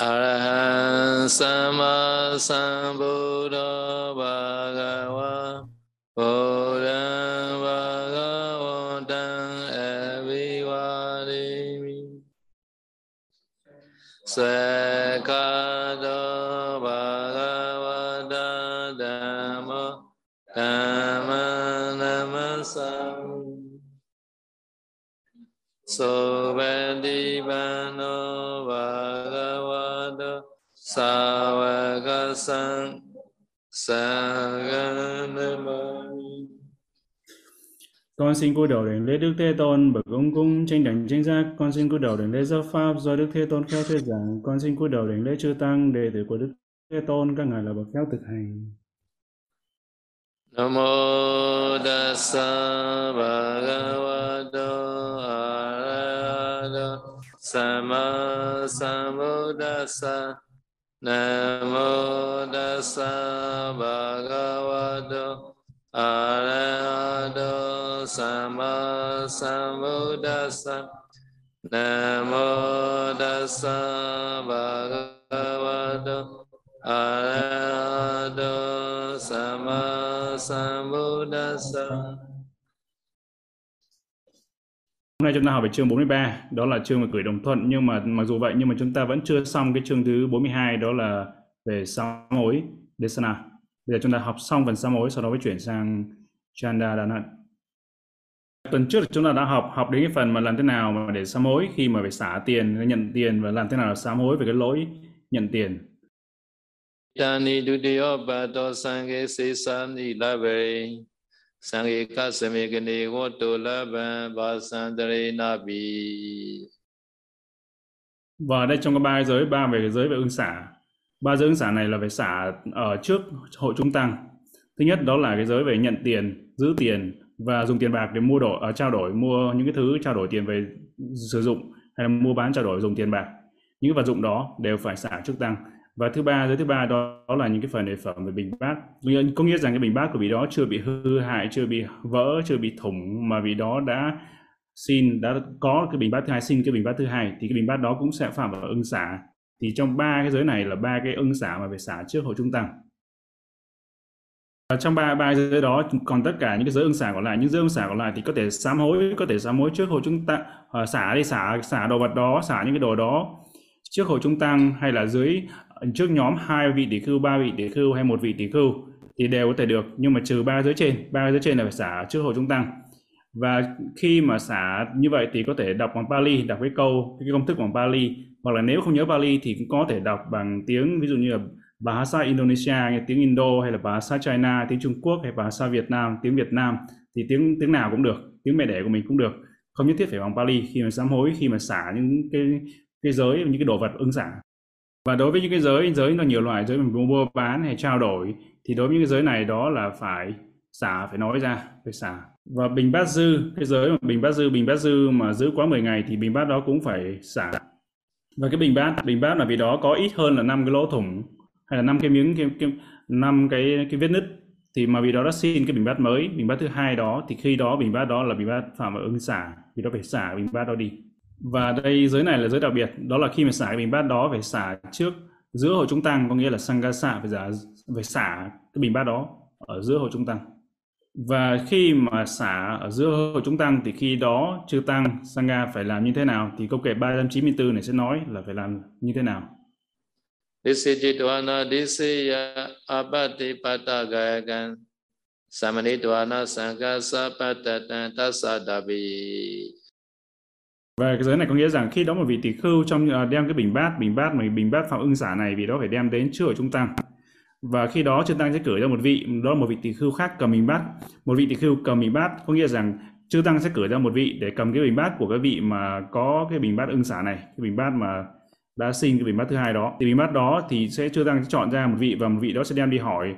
a la hán samma bhagava buddham bhagavatam avivadimi Svekado bhagavata dhamma dhamma namasam Sovadipano bhagavata con xin cúi đầu đảnh lễ Đức Thế Tôn bậc ông cung tranh đẳng tranh giác. Con xin cúi đầu đảnh lễ giáo pháp do Đức Thế Tôn khéo thuyết giảng. Con xin cúi đầu đảnh lễ chư tăng đệ tử của Đức Thế Tôn các ngài là bậc khéo thực hành. Namo tassa bhagavato arahato sama sambuddhassa Namo tassa bhagavato arahato sama sambuddhassa Namo tassa bhagavato arahato sama sambuddhassa Hôm nay chúng ta học về chương 43, đó là chương về gửi đồng thuận nhưng mà mặc dù vậy nhưng mà chúng ta vẫn chưa xong cái chương thứ 42 đó là về sám hối Desana. Bây giờ chúng ta học xong phần sám hối sau đó mới chuyển sang Chanda Dana. Tuần trước chúng ta đã học học đến cái phần mà làm thế nào mà để sám hối khi mà phải xả tiền, nhận tiền và làm thế nào là sám hối về cái lỗi nhận tiền. Tani dutiyo bhato Và ở đây trong cái ba giới, ba về cái giới về ứng xả. Ba giới ứng xả này là về xả ở trước hội chúng tăng. Thứ nhất đó là cái giới về nhận tiền, giữ tiền và dùng tiền bạc để mua đổi, uh, trao đổi, mua những cái thứ trao đổi tiền về sử dụng hay là mua bán trao đổi dùng tiền bạc. Những cái vật dụng đó đều phải xả trước tăng. Và thứ ba, giới thứ ba đó, đó là những cái phần đề phẩm về bình bát. Có nghĩa rằng cái bình bát của vị đó chưa bị hư hại, chưa bị vỡ, chưa bị thủng mà vị đó đã xin đã có cái bình bát thứ hai xin cái bình bát thứ hai thì cái bình bát đó cũng sẽ phạm vào ưng xả thì trong ba cái giới này là ba cái ưng xả mà phải xả trước hội trung tăng Và trong ba ba giới đó còn tất cả những cái giới ưng xả còn lại những giới ưng xả còn lại thì có thể sám hối có thể sám hối trước hội chúng tăng uh, xả đi xả xả đồ vật đó xả những cái đồ đó trước hội trung tăng hay là dưới trước nhóm hai vị tỷ khưu, ba vị tỷ khưu hay một vị tỷ khưu thì đều có thể được, nhưng mà trừ ba giới trên, ba giới trên là phải xả trước hội trung tăng. Và khi mà xả như vậy thì có thể đọc bằng Pali, đọc cái câu, cái công thức bằng Pali. Hoặc là nếu không nhớ Pali thì cũng có thể đọc bằng tiếng, ví dụ như là Bahasa Indonesia tiếng Indo hay là Bahasa China, tiếng Trung Quốc hay Bahasa Việt Nam, tiếng Việt Nam thì tiếng tiếng nào cũng được, tiếng mẹ đẻ của mình cũng được. Không nhất thiết phải bằng Pali, khi mà sám hối, khi mà xả những cái cái giới, những cái đồ vật ứng xả và đối với những cái giới giới nó nhiều loại giới mình mua bán hay trao đổi thì đối với những cái giới này đó là phải xả phải nói ra phải xả và bình bát dư cái giới mà bình bát dư bình bát dư mà giữ quá 10 ngày thì bình bát đó cũng phải xả và cái bình bát bình bát là vì đó có ít hơn là năm cái lỗ thủng hay là năm cái miếng cái, cái năm cái cái vết nứt thì mà vì đó đã xin cái bình bát mới bình bát thứ hai đó thì khi đó bình bát đó là bình bát phạm vào ứng xả vì đó phải xả bình bát đó đi và đây giới này là giới đặc biệt, đó là khi mà xả cái bình bát đó phải xả trước giữa hội trung tăng, có nghĩa là sangasa phải xả phải xả cái bình bát đó ở giữa hội trung tăng. Và khi mà xả ở giữa hội chúng tăng thì khi đó chư tăng, sangha phải làm như thế nào? Thì câu kệ 394 này sẽ nói là phải làm như thế nào. Disijitwana disya apatipatagayakan Samanitwana tasadabi và cái giới này có nghĩa rằng khi đó một vị tỷ khưu trong uh, đem cái bình bát bình bát mà bình bát phạm ưng xả này vì đó phải đem đến trước ở trung tăng. Và khi đó chư tăng sẽ cử ra một vị đó là một vị tỷ khưu khác cầm bình bát. Một vị tỷ khưu cầm bình bát có nghĩa rằng chư tăng sẽ cử ra một vị để cầm cái bình bát của cái vị mà có cái bình bát ưng xả này cái bình bát mà đã sinh cái bình bát thứ hai đó. Thì bình bát đó thì sẽ chưa tăng sẽ chọn ra một vị và một vị đó sẽ đem đi hỏi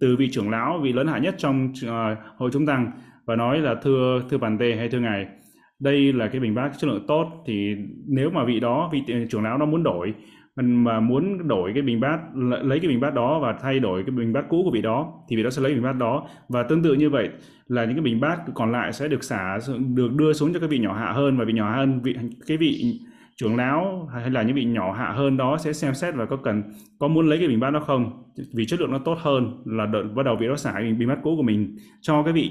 từ vị trưởng lão vị lớn hạ nhất trong uh, hội chúng tăng và nói là thưa thưa bàn tê hay thưa ngài đây là cái bình bát chất lượng tốt. Thì nếu mà vị đó vị trưởng lão nó muốn đổi mà muốn đổi cái bình bát lấy cái bình bát đó và thay đổi cái bình bát cũ của vị đó thì vị đó sẽ lấy bình bát đó. Và tương tự như vậy là những cái bình bát còn lại sẽ được xả được đưa xuống cho cái vị nhỏ hạ hơn. Và vị nhỏ hạ hơn vị cái vị trưởng lão hay là những vị nhỏ hạ hơn đó sẽ xem xét và có cần có muốn lấy cái bình bát đó không. Vì chất lượng nó tốt hơn là đợi, bắt đầu vị đó xả bình bát cũ của mình cho cái vị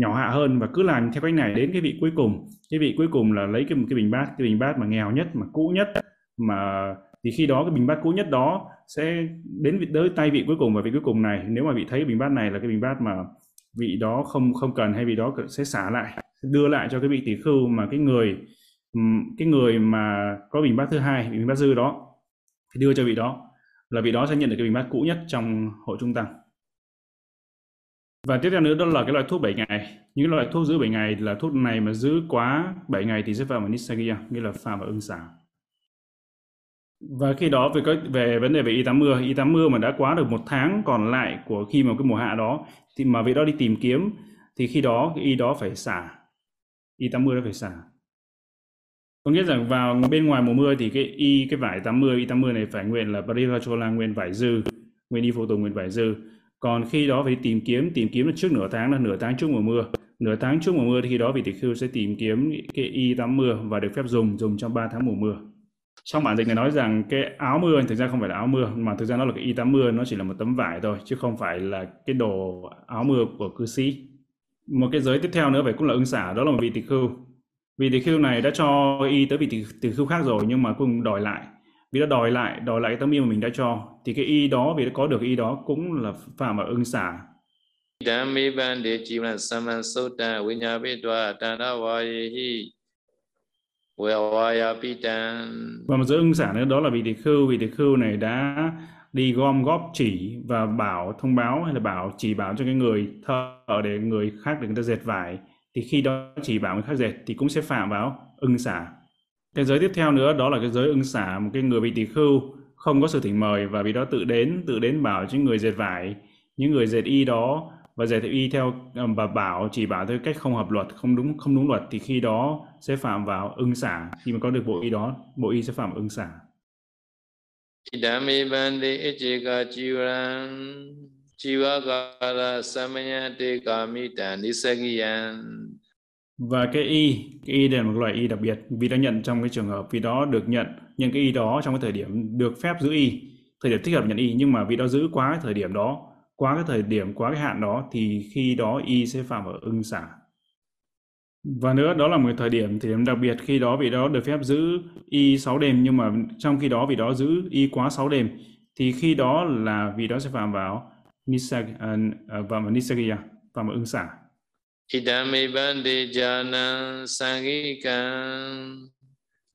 nhỏ hạ hơn và cứ làm theo cách này đến cái vị cuối cùng. Cái vị cuối cùng là lấy cái cái bình bát, cái bình bát mà nghèo nhất, mà cũ nhất, mà thì khi đó cái bình bát cũ nhất đó sẽ đến vị, tới tay vị cuối cùng và vị cuối cùng này. Nếu mà vị thấy bình bát này là cái bình bát mà vị đó không không cần hay vị đó sẽ xả lại đưa lại cho cái vị tỷ khưu mà cái người cái người mà có bình bát thứ hai, bình bát dư đó thì đưa cho vị đó, là vị đó sẽ nhận được cái bình bát cũ nhất trong hội trung tăng và tiếp theo nữa đó là cái loại thuốc 7 ngày. Những loại thuốc giữ 7 ngày là thuốc này mà giữ quá 7 ngày thì sẽ phạm vào Nisagia, nghĩa là phạm vào ưng xả và khi đó về cái về vấn đề về y tắm mưa y tắm mưa mà đã quá được một tháng còn lại của khi mà cái mùa hạ đó thì mà vị đó đi tìm kiếm thì khi đó cái y đó phải xả. Y tắm mưa nó phải xả. Có nghĩa rằng vào bên ngoài mùa mưa thì cái y cái vải tắm mưa y tắm mưa này phải nguyện là parivachola nguyện vải dư nguyện y phụ tùng nguyện vải dư còn khi đó phải tìm kiếm tìm kiếm là trước nửa tháng là nửa tháng trước mùa mưa. Nửa tháng trước mùa mưa thì khi đó vị tỷ khưu sẽ tìm kiếm cái y tắm mưa và được phép dùng dùng trong 3 tháng mùa mưa. Trong bản dịch này nói rằng cái áo mưa thực ra không phải là áo mưa mà thực ra nó là cái y tắm mưa nó chỉ là một tấm vải thôi chứ không phải là cái đồ áo mưa của cư sĩ. Một cái giới tiếp theo nữa phải cũng là ưng xả đó là một vị tỷ khưu. Vị tỷ khưu này đã cho y tới vị tỷ, tỷ khưu khác rồi nhưng mà cũng đòi lại vì đã đòi lại đòi lại cái tấm y mà mình đã cho thì cái y đó vì đã có được y đó cũng là phạm vào ưng xả. Đam mi ban đề chi lan saman sota vinya bê đoa tana vayehi và một giới ưng xả nữa đó là vị tỷ khưu vị tỷ khưu này đã đi gom góp chỉ và bảo thông báo hay là bảo chỉ bảo cho cái người thợ để người khác để người ta dệt vải. Thì khi đó chỉ bảo người khác dệt thì cũng sẽ phạm vào ưng xả cái giới tiếp theo nữa đó là cái giới ưng xả, một cái người bị tỳ khưu, không có sự thỉnh mời và vì đó tự đến tự đến bảo những người dệt vải, những người dệt y đó và dệt y theo và bảo, chỉ bảo theo cách không hợp luật, không đúng không đúng luật thì khi đó sẽ phạm vào ưng xả. Khi mà có được bộ y đó, bộ y sẽ phạm vào ưng xả. Idami bandi ichika chivan chivakara samanyate kamita nisagiyan và cái y cái y đây là một loại y đặc biệt vì đã nhận trong cái trường hợp vì đó được nhận những cái y đó trong cái thời điểm được phép giữ y thời điểm thích hợp nhận y. Nhưng mà vì đó giữ quá cái thời điểm đó quá cái thời điểm quá cái hạn đó thì khi đó y sẽ phạm vào ưng xả. Và nữa đó là một thời điểm thì đặc biệt khi đó vị đó được phép giữ y 6 đêm. Nhưng mà trong khi đó vị đó giữ y quá 6 đêm thì khi đó là vị đó sẽ phạm vào nisag uh, uh, vào nisagya phạm vào ưng xả. Idame bande jana sangikam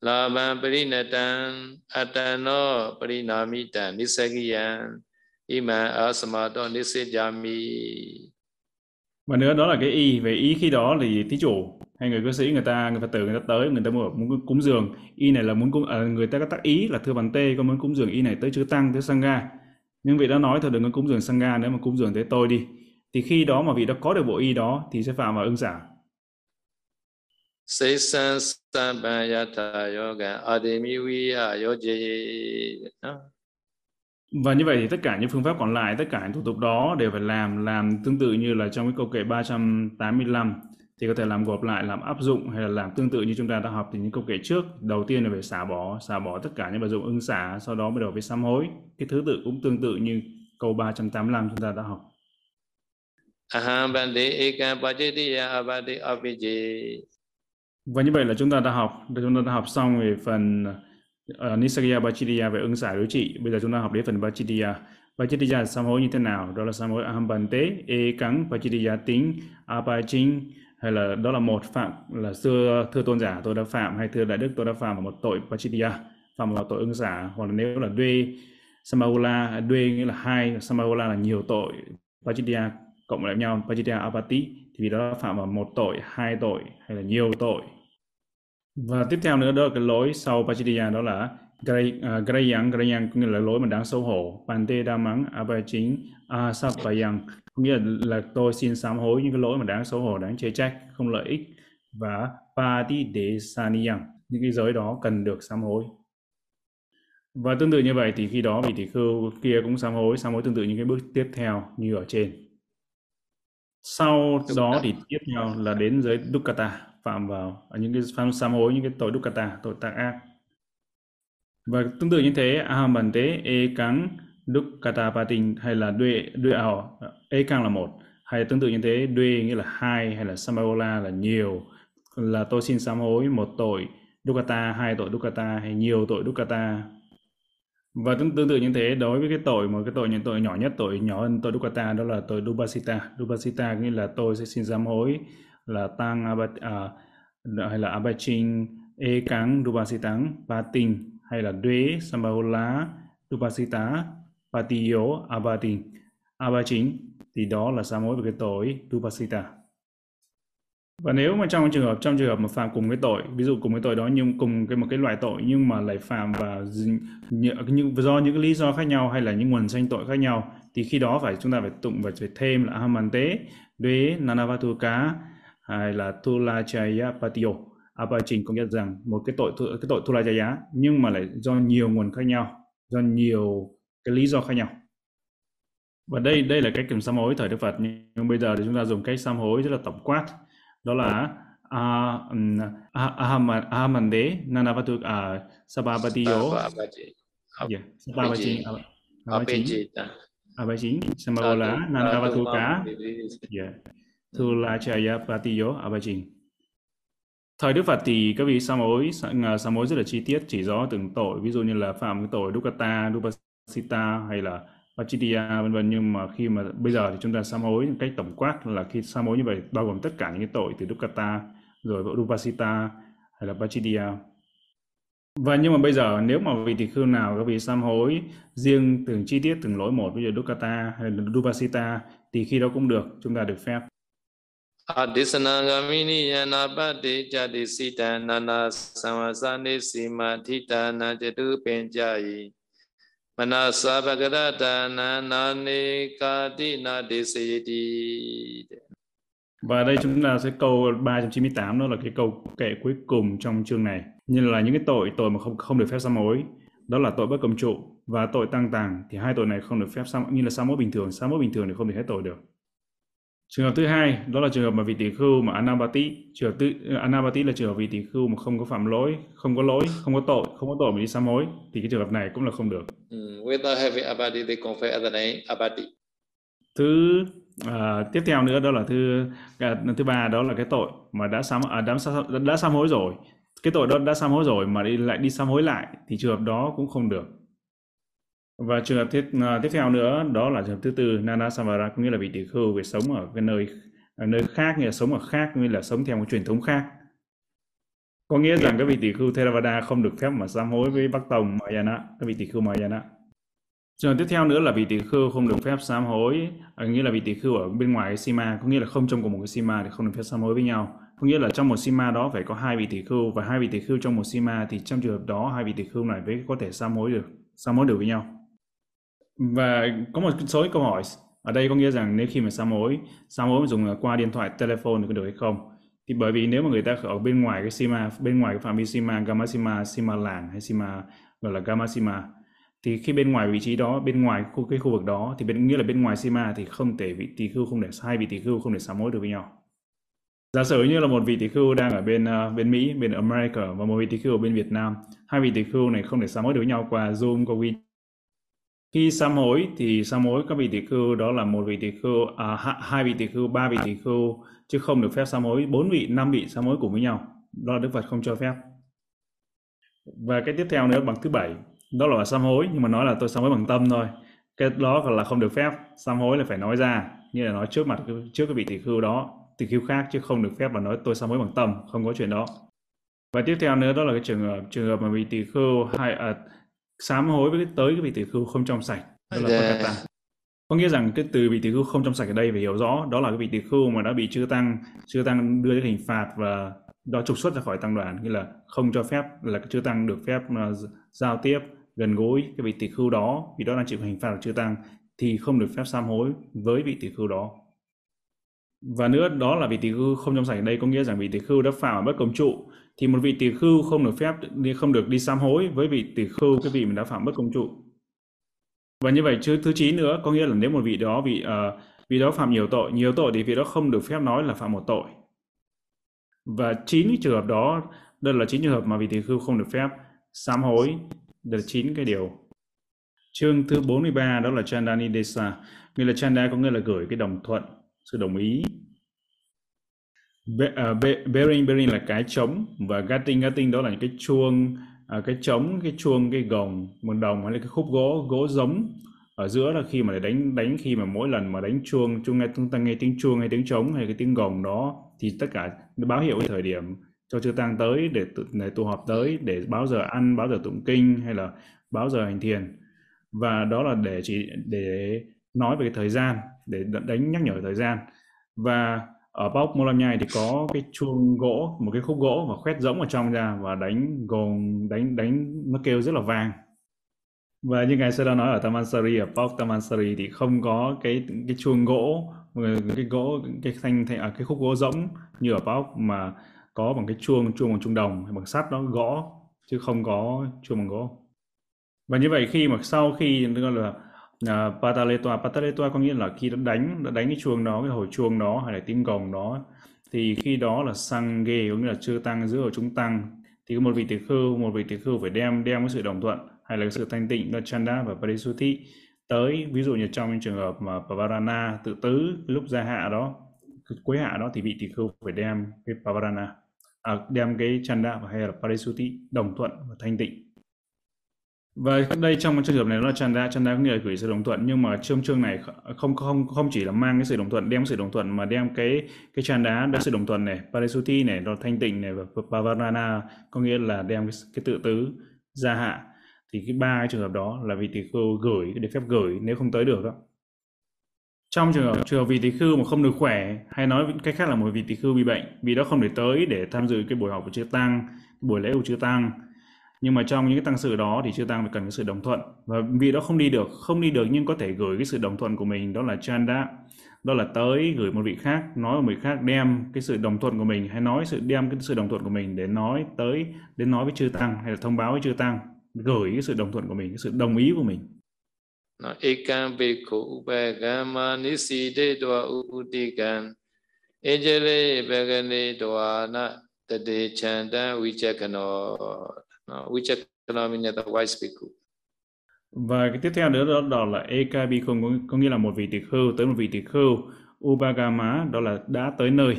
labam parinatam atano parinamitam nisagiyam ima asamato nisajami và nữa đó là cái y về ý khi đó thì thí chủ hay người cư sĩ người ta người phật tử người ta tới người ta muốn cúng dường. Y này là muốn cúng à, người ta có tác ý là thưa bàn tê con muốn cúng dường y này tới chư tăng tới sangha. Nhưng vị đã nói thôi đừng có cúng dường sangha nếu mà cúng dường tới tôi đi thì khi đó mà vị đã có được bộ y đó thì sẽ phạm vào ưng xả Seisan Sampayata Yoga Ademiviya Yoje và như vậy thì tất cả những phương pháp còn lại, tất cả những thủ tục đó đều phải làm làm tương tự như là trong cái câu kệ 385 thì có thể làm gộp lại, làm áp dụng hay là làm tương tự như chúng ta đã học thì những câu kệ trước. Đầu tiên là phải xả bỏ, xả bỏ tất cả những vật dụng ưng xả, sau đó mới đầu phải sám hối. Cái thứ tự cũng tương tự như câu 385 chúng ta đã học. Aham bandi ekam pajitiya abadi apiji. Và như vậy là chúng ta đã học, chúng ta đã học xong về phần uh, Nisarya Bachitiya về ứng xả đối trị. Bây giờ chúng ta học đến phần Bachitiya. Bachitiya là sám hối như thế nào? Đó là sám hối aham bante, e cắn, Bachitiya tính, apaching, hay là đó là một phạm là xưa thưa tôn giả tôi đã phạm hay thưa đại đức tôi đã phạm vào một tội Bachitiya, phạm vào tội ứng xả hoặc là nếu là Dwe Samahula, Dwe nghĩa là hai, Samahula là nhiều tội, Bachitiya cộng lại nhau, Bachitiya apati thì vì đó là phạm vào một tội, hai tội hay là nhiều tội và tiếp theo nữa đó là cái lỗi sau Pachitiya đó là Grayang, à, uh, Grayang có nghĩa là lỗi mà đáng xấu hổ. Pante Damang, Abhajing, Asapayang có nghĩa là, là tôi xin sám hối những cái lỗi mà đáng xấu hổ, đáng chê trách, không lợi ích. Và Pati Desaniyang, những cái giới đó cần được sám hối. Và tương tự như vậy thì khi đó vị tỷ khưu kia cũng sám hối, sám hối tương tự những cái bước tiếp theo như ở trên. Sau đó thì tiếp theo là đến giới Dukkata phạm vào những cái phạm sám hối những cái tội dukkata tội tác ác. Và tương tự như thế ahamante e cắn dukkata patin hay là duy duy ảo e căng là một hay tương tự như thế duy nghĩa là hai hay là sambaola là nhiều là tôi xin sám hối một tội dukkata hai tội dukkata hay nhiều tội dukkata và tương, tương tự như thế đối với cái tội mà cái tội những tội nhỏ nhất tội nhỏ hơn tội dukkata đó là tội dubasita. Dubasita nghĩa là tôi sẽ xin sám hối là tăng abat, à, hay là abachin e cắn dubasitang patin hay là duế sambahola dubasita patiyo abatin abachin thì đó là sám hối về cái tội dubasita và nếu mà trong trường hợp, trong trường hợp mà phạm cùng cái tội, ví dụ cùng cái tội đó nhưng cùng cái một cái loại tội nhưng mà lại phạm và những do những cái lý do khác nhau hay là những nguồn sanh tội khác nhau, thì khi đó phải, chúng ta phải tụng và phải thêm là amante, đế nanavatuka hay là tulachaya apa trình cũng nhận rằng một cái tội cái tội tulachaya nhưng mà lại do nhiều nguồn khác nhau, do nhiều cái lý do khác nhau. Và đây đây là cách kiểm sám hối thời Đức Phật. Nhưng bây giờ thì chúng ta dùng cách sám hối rất là tổng quát đó là ahamande nanavatu sababatiyo yeah sababati abachin abachin samagola nanavatuka yeah thulachaya patiyo abachin Thời Đức Phật thì các vị sám hối sám hối rất là chi tiết chỉ rõ từng tội. Ví dụ như là phạm cái tội Dukkata, Dupasita hay là Pachitya vân vân, nhưng mà khi mà bây giờ thì chúng ta sám hối một cách tổng quát là khi sám hối như vậy, bao gồm tất cả những cái tội từ Dukkata rồi Rupasita hay là Pachitya và nhưng mà bây giờ nếu mà vị tỳ khưu nào các vị sám hối riêng từng chi tiết, từng lỗi một, ví dụ Dukkata hay là Rupasita, thì khi đó cũng được, chúng ta được phép. Adisanangamini yanapati jati sita nana samasani sima thita na jatu penjayi Manasa Kati Và đây chúng ta sẽ câu 398 đó là cái câu kệ cuối cùng trong chương này. Như là những cái tội tội mà không không được phép sám hối, đó là tội bất cầm trụ và tội tăng tàng thì hai tội này không được phép sám như là sám hối bình thường, sám hối bình thường thì không thể hết tội được. Trường hợp thứ hai đó là trường hợp mà vị tỷ khưu mà anabati, trường hợp thứ anabati là trường hợp vị tỷ khưu mà không có phạm lỗi, không có lỗi, không có tội, không có tội mà đi sám hối thì cái trường hợp này cũng là không được. Mm, without having abati they confess as the name abati. Thứ uh, tiếp theo nữa đó là thứ uh, thứ ba đó là cái tội mà đã sám à, đã, đã sám hối rồi. Cái tội đó đã sám hối rồi mà đi lại đi sám hối lại thì trường hợp đó cũng không được. Và trường hợp tiếp, uh, tiếp theo nữa đó là trường hợp thứ tư Nana Samvara có nghĩa là vị tỷ khưu về sống ở cái nơi ở nơi khác nghĩa là sống ở khác nghĩa là sống theo một truyền thống khác. Có nghĩa rằng các vị tỷ khưu Theravada không được phép mà sám hối với Bắc Tông Mahayana, các vị tỷ khưu Mahayana. Trường hợp tiếp theo nữa là vị tỷ khưu không được phép sám hối, à, nghĩa là vị tỷ khưu ở bên ngoài cái sima, có nghĩa là không trong cùng một cái sima thì không được phép sám hối với nhau. Có nghĩa là trong một sima đó phải có hai vị tỷ khưu và hai vị tỷ khưu trong một sima thì trong trường hợp đó hai vị tỷ khưu này mới có thể sám hối được, sám hối được với nhau. Và có một số câu hỏi ở đây có nghĩa rằng nếu khi mà sám hối, sám hối dùng qua điện thoại, telephone thì có được hay không? Thì bởi vì nếu mà người ta ở bên ngoài cái sima, bên ngoài cái phạm vi sima, gamma sima, sima làng hay sima gọi là gamma sima thì khi bên ngoài vị trí đó, bên ngoài khu cái khu vực đó thì bên nghĩa là bên ngoài sima thì không thể vị tỷ khưu không để hai vị tỷ khưu không để sám hối được với nhau. Giả sử như là một vị tỷ khưu đang ở bên uh, bên Mỹ, bên America và một vị tỷ khưu ở bên Việt Nam, hai vị tỷ khưu này không để sám hối được với nhau qua Zoom, qua WeChat khi sám hối thì sám hối các vị tỷ khưu đó là một vị tỷ khưu à, hai vị tỷ khưu ba vị tỷ khưu chứ không được phép sám hối bốn vị năm vị sám hối cùng với nhau. Đó là đức phật không cho phép. Và cái tiếp theo nữa bằng thứ bảy đó là sám hối nhưng mà nói là tôi sám hối bằng tâm thôi. Cái đó là không được phép. Sám hối là phải nói ra như là nói trước mặt trước cái vị tỷ khưu đó tỷ khưu khác chứ không được phép mà nói tôi sám hối bằng tâm không có chuyện đó. Và tiếp theo nữa đó là cái trường hợp trường hợp mà vị tỷ khưu hay à, sám hối với tới cái vị tỷ khưu không trong sạch. Đó là yeah. Dạ. có nghĩa rằng cái từ vị tỷ khưu không trong sạch ở đây phải hiểu rõ đó là cái vị tỷ khưu mà đã bị chư tăng chư tăng đưa đến hình phạt và đó trục xuất ra khỏi tăng đoàn. Như là không cho phép là chư tăng được phép uh, giao tiếp gần gũi cái vị tỷ khưu đó. Vì đó đang chịu hình phạt của chư tăng thì không được phép sám hối với vị tỷ khưu đó. Và nữa đó là vị tỷ khưu không trong sạch ở đây có nghĩa rằng vị tỷ khưu đã phạm bất công trụ thì một vị tỳ khưu không được phép đi không được đi sám hối với vị tỳ khưu cái vị mình đã phạm bất công trụ. Và như vậy chứ thứ chín nữa có nghĩa là nếu một vị đó vị uh, vị đó phạm nhiều tội nhiều tội thì vị đó không được phép nói là phạm một tội. Và chín trường hợp đó đây là chín trường hợp mà vị tỳ khưu không được phép sám hối. Là chín cái điều. Chương thứ 43 đó là Chandani Desa nghĩa là Chanda có nghĩa là gửi cái đồng thuận sự đồng ý. Be, uh, be, bearing bearing là cái trống và gatting gatting đó là những cái chuông uh, cái trống cái chuông cái gồng một đồng hay là cái khúc gỗ gỗ giống. Ở giữa là khi mà để đánh đánh khi mà mỗi lần mà đánh chuông chúng nghe chúng ta nghe tiếng chuông hay tiếng trống hay cái tiếng gồng đó thì tất cả nó báo hiệu cái thời điểm cho chư tăng tới để để tụ họp tới để báo giờ ăn báo giờ tụng kinh hay là báo giờ hành thiền. Và đó là để chỉ để nói về cái thời gian để đánh nhắc nhở thời gian. Và ở bóc Molam Nhai thì có cái chuông gỗ một cái khúc gỗ và khoét rỗng ở trong ra và đánh gồm đánh đánh nó kêu rất là vang. Và như ngài đã nói ở Tamansari ở Pok Tamansari thì không có cái cái chuông gỗ cái gỗ cái thanh thanh à, cái khúc gỗ rỗng như ở Pok mà có bằng cái chuông chuông bằng trung đồng hay bằng sắt nó gõ chứ không có chuông bằng gỗ. Và như vậy khi mà sau khi gọi là Ờ, à, pataletua pataletua có nghĩa là khi đã đánh đã đánh cái chuông đó cái hồi chuông đó hay là tiếng gồng đó thì khi đó là sang ghê có nghĩa là chưa tăng giữa ở chúng tăng. Thì một vị tỷ khưu một vị tỷ khưu phải đem đem cái sự đồng thuận hay là cái sự thanh tịnh là chanda và parisuti tới. Ví dụ như trong những trường hợp mà pavarana tự tứ lúc gia hạ đó cuối hạ đó thì vị tỷ khưu phải đem cái pavarana à, đem cái chanda và hay là parisuti đồng thuận và thanh tịnh và đây trong trường hợp này nó là chanda chanda có nghĩa là gửi sự đồng thuận nhưng mà trong chương này không không không chỉ là mang cái sự đồng thuận đem sự đồng thuận mà đem cái cái chanda đem sự đồng thuận này parisuti này nó thanh tịnh này và pavarana có nghĩa là đem cái, cái tự tứ gia hạ. Thì cái ba cái trường hợp đó là vị tỷ khưu gửi được phép gửi nếu không tới được đó. Trong trường hợp trường hợp vị tỷ khưu mà không được khỏe hay nói cách khác là một vị tỷ khưu bị bệnh vì đó không để tới để tham dự cái buổi học của chư tăng buổi lễ của chư tăng nhưng mà trong những cái tăng sự đó thì chư tăng phải cần cái sự đồng thuận. Và vì đó không đi được, không đi được nhưng có thể gửi cái sự đồng thuận của mình, đó là chanda, đó là tới gửi một vị khác, nói một vị khác đem cái sự đồng thuận của mình, hay nói sự, đem cái sự đồng thuận của mình để nói tới đến nói với chư tăng, hay là thông báo với chư tăng, gửi cái sự đồng thuận của mình, cái sự đồng ý của mình. Nó ekam bhikkhu upagama niside dwa utikan ejele bagane dwa na tade chanda vichakano vichakano the wise bhikkhu và cái tiếp theo nữa đó, đó là eka bhikkhu có, nghĩa là một vị tỳ khưu tới một vị tỳ khưu ubagama đó là đã tới nơi.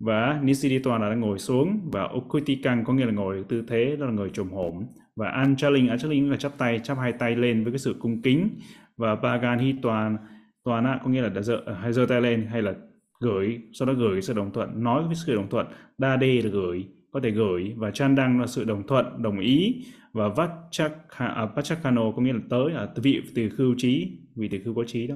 Và Nisiditwa là đang ngồi xuống và Okutikang có nghĩa là ngồi tư thế đó là ngồi trồm hổm. Và Anchaling Anchaling là chắp tay chắp hai tay lên với cái sự cung kính. Và Pagan toàn toàn có nghĩa là đã giơ à, hay giơ tay lên hay là gửi sau đó gửi sự đồng thuận nói với sự đồng thuận đa đê là gửi có thể gửi. Và chandang là sự đồng thuận đồng ý. Và vachakano à, à, có nghĩa là tới à, ở vị từ khưu trí vị từ khưu có trí đó.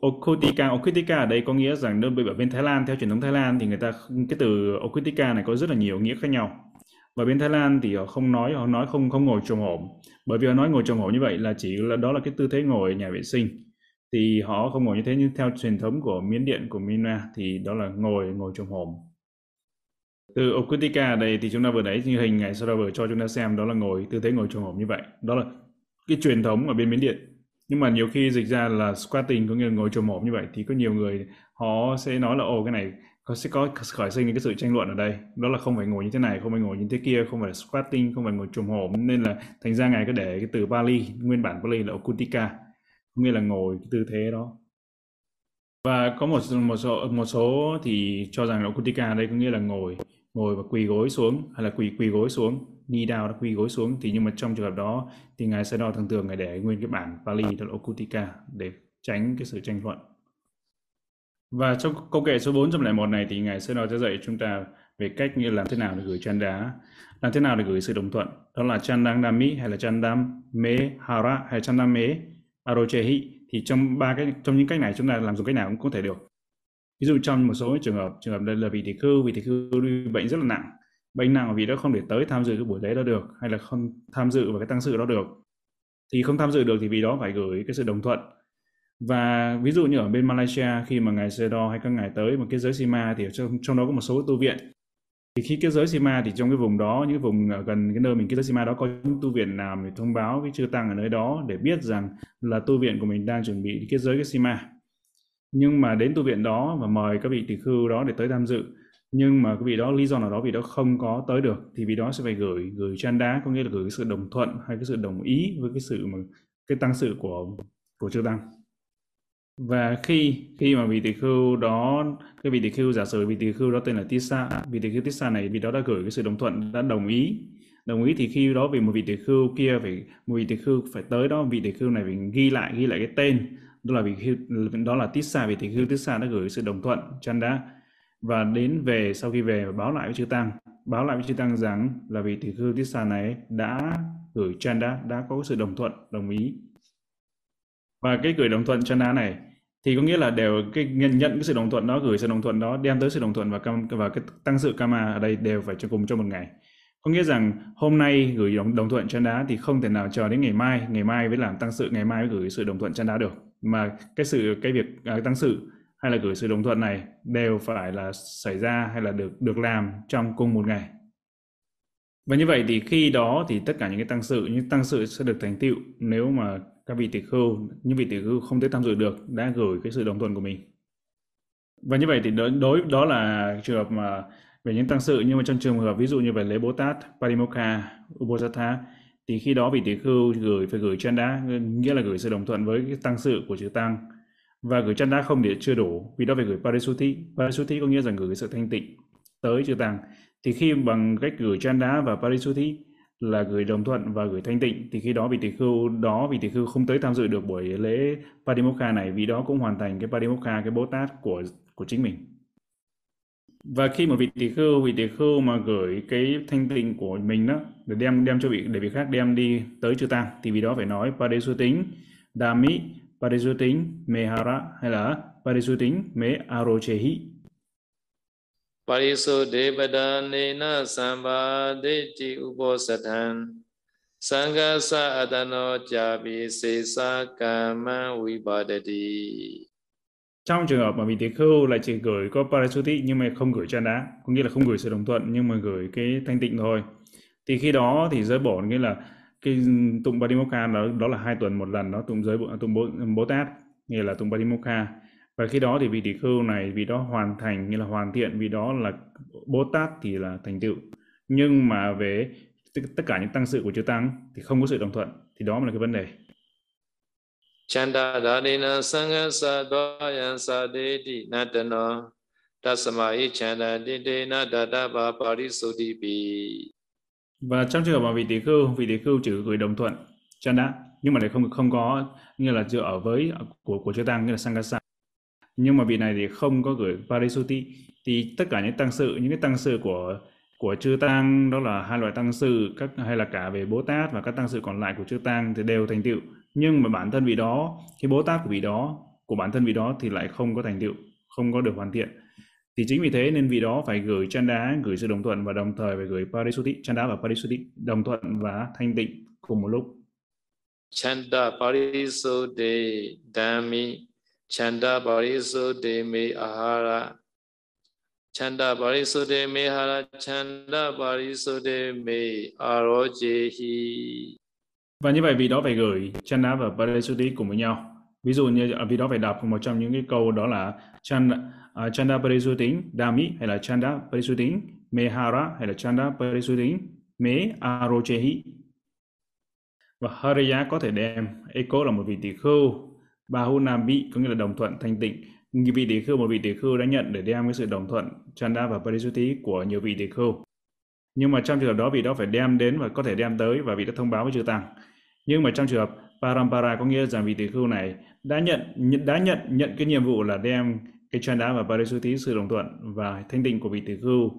Okutika, Okutika ở đây có nghĩa rằng đơn vị ở bên Thái Lan theo truyền thống Thái Lan thì người ta cái từ Okutika này có rất là nhiều nghĩa khác nhau. Và bên Thái Lan thì họ không nói họ nói không không ngồi trồng hổm. Bởi vì họ nói ngồi trồng hổm như vậy là chỉ là đó là cái tư thế ngồi ở nhà vệ sinh. Thì họ không ngồi như thế nhưng theo truyền thống của Miến Điện của Myanmar thì đó là ngồi ngồi trồng hổm từ Okutika ở đây thì chúng ta vừa nãy như hình ngày sau vừa cho chúng ta xem, đó là ngồi, tư thế ngồi trồng hổm như vậy. Đó là cái truyền thống ở bên Miến Điện. Nhưng mà nhiều khi dịch ra là squatting, có nghĩa là ngồi trồm hổm như vậy, thì có nhiều người họ sẽ nói là, ồ, cái này có sẽ có khởi sinh cái sự tranh luận ở đây. Đó là không phải ngồi như thế này, không phải ngồi như thế kia, không phải là squatting, không phải ngồi trồm hổm nên là thành ra ngài có để cái từ Bali nguyên bản Bali là okutika có nghĩa là ngồi cái tư thế đó. Và có một một số một số thì cho rằng là okutika đây có nghĩa là ngồi ngồi và quỳ gối xuống, hay là quỳ quỳ gối xuống ni down đã quỳ gối xuống, thì nhưng mà trong trường hợp đó thì ngài sẽ đo thường thường ngài để nguyên cái bản Pali đó là Okutika để tránh cái sự tranh luận. Và trong câu kệ số 401 này thì ngài sẽ nói cho dạy chúng ta về cách như làm thế nào để gửi chăn đá, làm thế nào để gửi sự đồng thuận. Đó là chandang nami hay là chandam me hara hay chandam me arochehi. Thì trong ba cái, trong những cách này chúng ta làm dùng cách nào cũng có thể được ví dụ trong một số trường hợp trường hợp đây là vị tỷ khưu vị tỷ khưu bị bệnh rất là nặng bệnh nặng vì đó không để tới tham dự cái buổi lễ đó được hay là không tham dự vào cái tăng sự đó được thì không tham dự được thì vì đó phải gửi cái sự đồng thuận. Và ví dụ như ở bên Malaysia khi mà ngài Sedo hay các ngài tới một cái giới Sima thì trong, trong đó có một số tu viện. Thì khi cái giới Sima thì trong cái vùng đó những vùng ở gần cái nơi mình cái giới Sima đó có những tu viện nào thì thông báo cái chư tăng ở nơi đó để biết rằng là tu viện của mình đang chuẩn bị cái giới cái Sima nhưng mà đến tu viện đó và mời các vị tỷ khưu đó để tới tham dự. Nhưng mà cái vị đó, lý do nào đó vị đó không có tới được, thì vị đó sẽ phải gửi gửi chanda có nghĩa là gửi cái sự đồng thuận hay cái sự đồng ý với cái sự mà, cái tăng sự của của chư tăng. Và khi khi mà vị tỳ khưu đó, cái vị tỳ khưu, giả sử vị tỳ khưu đó tên là tissa vị tỳ khưu tissa này, vị đó đã gửi cái sự đồng thuận, đã đồng ý. Đồng ý thì khi đó vì một vị tỳ khưu kia phải, một vị tỳ khưu phải tới đó, vị tỳ khưu này phải ghi lại ghi lại cái tên đó là vị khi đó là tissa vị tỳ khưu tissa đã gửi sự đồng thuận chanda và đến về sau khi về báo lại với chư tăng. Báo lại với chư tăng rằng là vị tỳ khưu tissa này đã gửi chanda đã có sự đồng thuận đồng ý. Và cái gửi đồng thuận chanda này thì có nghĩa là đều cái nhận, nhận cái sự đồng thuận đó gửi sự đồng thuận đó đem tới sự đồng thuận và cam và cái tăng sự kama ở đây đều phải cho cùng trong một ngày. Có nghĩa rằng hôm nay gửi đồng, đồng thuận chanda thì không thể nào chờ đến ngày mai ngày mai mới làm tăng sự ngày mai mới gửi sự đồng thuận chanda được mà cái sự cái việc à, tăng sự hay là gửi sự đồng thuận này đều phải là xảy ra hay là được được làm trong cùng một ngày. Và như vậy thì khi đó thì tất cả những cái tăng sự những tăng sự sẽ được thành tựu nếu mà các vị tỷ khưu những vị tỷ khưu không thể tham dự được đã gửi cái sự đồng thuận của mình. Và như vậy thì đối, đối đó là trường hợp mà về những tăng sự. Nhưng mà trong trường hợp ví dụ như về lễ Bồ Tát Parimokha Uposatha thì khi đó vị tỷ khưu gửi, phải gửi chân đá, nghĩa là gửi sự đồng thuận với cái tăng sự của chư tăng. Và gửi chân đá không thì chưa đủ, vì đó phải gửi parisuti parisuti có nghĩa rằng gửi sự thanh tịnh tới chư tăng. Thì khi bằng cách gửi chân đá và parisuti là gửi đồng thuận và gửi thanh tịnh, thì khi đó vị tỷ khưu, đó vị tỷ khưu không tới tham dự được buổi lễ Padimokha này, vì đó cũng hoàn thành cái Padimokha, cái Bồ Tát của của chính mình và khi mà vị tỳ khưu, vị tỳ khưu mà gửi cái thanh tịnh của mình đó, để đem đem cho vị, để vị khác đem đi tới chư tăng thì vì đó phải nói parisu tính dami parisu tính mehara hay là parisu tính me arochehi parisu devada nena samba deti uposathan adano jabi se kama vibadati trong trường hợp mà vị tỷ khưu lại chỉ gửi có parasuti nhưng mà không gửi chân đá có nghĩa là không gửi sự đồng thuận nhưng mà gửi cái thanh tịnh thôi. Thì khi đó thì giới bổ nghĩa là cái tụng Padimokkha đó đó là hai tuần một lần nó tụng giới tụng bố, bố tát nghĩa là tụng Padimokkha. Và khi đó thì vị tỷ khưu này vì đó hoàn thành nghĩa là hoàn thiện vì đó là bố tát thì là thành tựu. Nhưng mà về tất cả những tăng sự của chư tăng thì không có sự đồng thuận. Thì đó là cái vấn đề chanda sa sa và trong trường hợp mà vị tỷ khưu, vị tỷ khưu chỉ gửi đồng thuận, chanda, nhưng mà lại không không có như là dựa ở với của của chư tăng như là sangha nhưng mà vị này thì không có gửi parisuti thì tất cả những tăng sự, những cái tăng sự của của chư tăng, đó là hai loại tăng sự, các, hay là cả về bồ tát và các tăng sự còn lại của chư tăng thì đều thành tựu nhưng mà bản thân vị đó, cái bố tát của vị đó, của bản thân vị đó thì lại không có thành tựu, không có được hoàn thiện. Thì chính vì thế nên vị đó phải gửi chanda gửi sự đồng thuận và đồng thời phải gửi parisuti chanda và parisuti, đồng thuận và thanh tịnh cùng một lúc. Chanda parisuti dami, chanda parisuti me ahara chanda parisuti me ahara chanda parisuti me arojehi và như vậy vì đó phải gửi chanda và Parisuti cùng với nhau ví dụ như à, vì đó phải đọc một trong những cái câu đó là à, chanda uh, chanda Parisuti dami hay là chanda Parisuti mehara hay là chanda Parisuti me Arochehi và Hariya có thể đem Eko là một vị tỷ khưu Bahunami có nghĩa là đồng thuận thanh tịnh. Vị tỷ khưu, một vị tỷ khưu đã nhận để đem cái sự đồng thuận Chanda và Parisuti của nhiều vị tỷ khưu. Nhưng mà trong trường hợp đó vị đó phải đem đến và có thể đem tới và vị đã thông báo với chư tăng. Nhưng mà trong trường hợp Parampara có nghĩa rằng vị tỷ khưu này đã nhận đã nhận nhận cái nhiệm vụ là đem cái Chanda và Parisuti sự đồng thuận và thanh tịnh của vị tỷ khưu.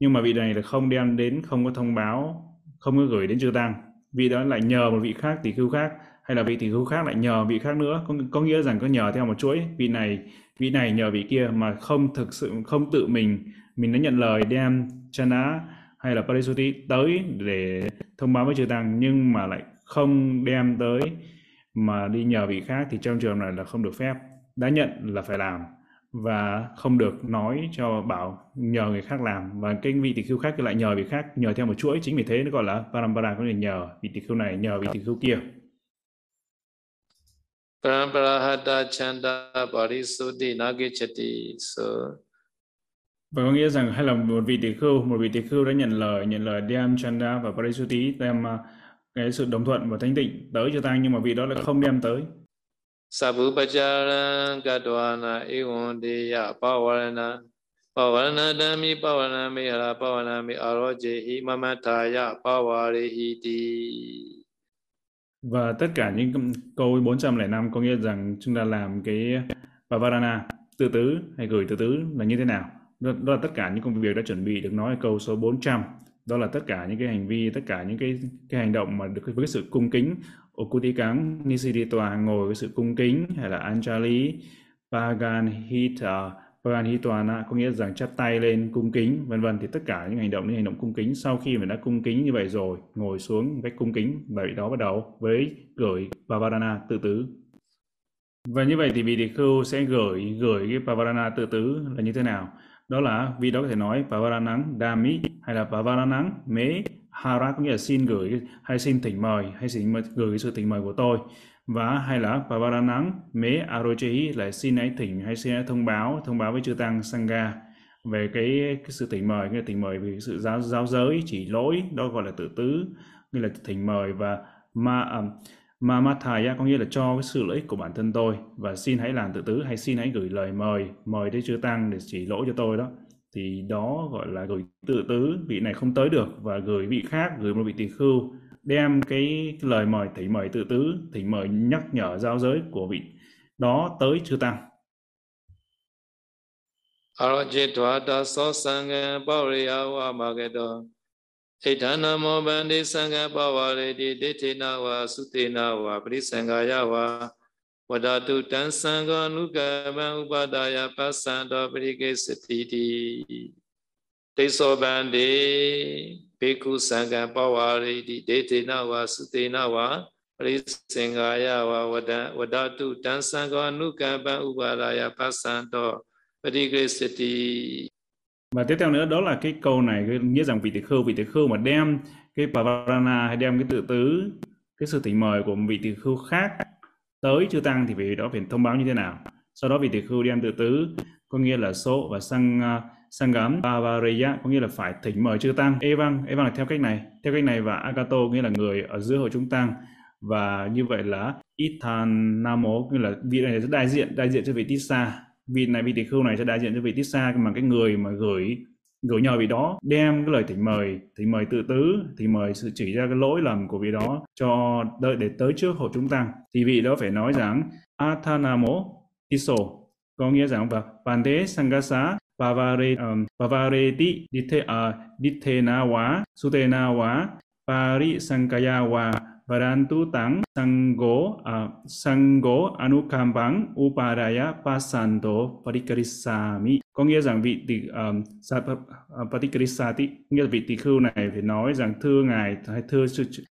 Nhưng mà vị này là không đem đến, không có thông báo, không có gửi đến chư tăng. Vị đó lại nhờ một vị khác tỷ khưu khác hay là vị tỷ khưu khác lại nhờ vị khác nữa có, có nghĩa rằng có nhờ theo một chuỗi vị này vị này nhờ vị kia mà không thực sự không tự mình mình đã nhận lời đem chana hay là Parisuti tới để thông báo với chư tăng, nhưng mà lại không đem tới mà đi nhờ vị khác thì trong trường này là không được phép. Đã nhận là phải làm và không được nói cho bảo nhờ người khác làm. Và cái vị tỷ khưu khác lại nhờ vị khác, nhờ theo một chuỗi. Chính vì thế nó gọi là parampara, có thể nhờ vị tỷ khưu này, nhờ vị tỷ khưu kia. Parampara, hata, chanda parisuddhi nagichati so và có nghĩa rằng hay là một vị tỷ khưu một vị tỷ khưu đã nhận lời nhận lời đem chanda và parisuti đem uh, cái sự đồng thuận và thanh tịnh tới cho tăng nhưng mà vị đó lại không đem tới. Sabupacharan Gadwana Ewandeya Pavarana Pavarana Dami Pavarana Mihara Pavarana Mi Arojehi Mamataya Pavarehiti và tất cả những câu 405 có nghĩa rằng chúng ta làm cái Pavarana tự tứ hay gửi tự tứ là như thế nào đó, đó là tất cả những công việc đã chuẩn bị được nói ở câu số 400 đó là tất cả những cái hành vi tất cả những cái cái hành động mà được với cái sự cung kính. Okutikang Nisiditwa ngồi với sự cung kính hay là Anjali Paganhita Paganhitwana có nghĩa rằng chắp tay lên cung kính vân vân. Thì tất cả những hành động những hành động cung kính sau khi mình đã cung kính như vậy rồi ngồi xuống cách cung kính vậy đó bắt đầu với gửi Pavarana tự tứ. Và như vậy thì vị tỳ khưu sẽ gửi gửi cái Pavarana tự tứ là như thế nào? Đó là vì đó có thể nói Pavaranang Dami hay là Pavaranang Me Hara có nghĩa là xin gửi hay xin thỉnh mời hay xin gửi sự thỉnh mời của tôi. Và hay là Pavaranang Me Arochehi là xin hãy thỉnh hay xin hãy thông báo thông báo với chư tăng Sangha về cái, cái sự thỉnh mời cái thỉnh mời về sự giáo giáo giới chỉ lỗi đó gọi là tự tứ như là thỉnh mời. Và ma um, Mamathaya có nghĩa là cho cái sự lợi ích của bản thân tôi. Và xin hãy làm tự tứ hay xin hãy gửi lời mời mời đến chư tăng để chỉ lỗi cho tôi đó. Thì đó gọi là gửi tự tứ vị này không tới được. Và gửi vị khác gửi một vị tỳ khưu đem cái, lời mời thỉnh mời tự tứ thỉnh mời nhắc nhở giao giới của vị đó tới chư tăng. Arajitwata so sangha pauriya wa magedo ဣဒနာမောဗန္တိသံဃပဝရတိဒိဋ္ဌိနာဝသုတေနာဝပရိသံဃာယဝဝဒတုတံသံဃအနုကမံဥပဒါယပသံတောပရိကိစတိတိတိသောဗန္တိဘေကုသံဃပဝရတိဒိဋ္ဌိနာဝသုတေနာဝပရိသံဃာယဝဝဒဝဒတုတံသံဃအနုကမံဥပဒါယပသံတောပရိကိစတိ và tiếp theo nữa đó là cái câu này cái nghĩa rằng vị tỷ khưu vị tỷ khưu mà đem cái pavarana hay đem cái tự tứ cái sự thỉnh mời của một vị tỷ khưu khác tới chư tăng thì vị đó phải thông báo như thế nào? Sau đó vị tỷ khưu đem tự tứ có nghĩa là số và sang uh, sang gắm bavareya có nghĩa là phải thỉnh mời chư tăng. Evang evang là theo cách này theo cách này và agato nghĩa là người ở giữa hội chúng tăng. Và như vậy là ithan namo nghĩa là vị này rất đại diện đại diện cho vị tissa vị này vị tỷ khưu này sẽ đại diện cho vị tissa mà cái người mà gửi gửi nhờ vị đó đem cái lời thỉnh mời thỉnh mời tự tứ thì mời sự chỉ ra cái lỗi lầm của vị đó cho đợi để tới trước hội chúng tăng thì vị đó phải nói rằng athanamo iso có nghĩa rằng vâng, và pande sangasa pavare um, pavareti dithe uh, dithena à, wa sutena wa pari sankaya wa Parantu tang sanggo uh, sanggo anukambang upadaya pasanto parikarisami có nghĩa rằng vị tỷ um, à, à, parikarisati nghĩa là vị tỷ khưu này phải nói rằng thưa ngài hay thưa